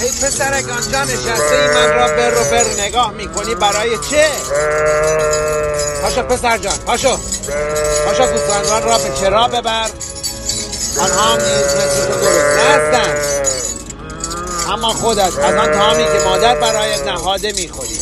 ای پسر گانجا نشسته ای من را بر رو بر نگاه می‌کنی برای چه؟ پاشو پسر جان پاشو. پاشو گوسفندان را به چرا ببر؟ آنها هم نیز مثل تو درست هستند. اما خودت از آن تامی که مادر برایت نهاده می‌خوری.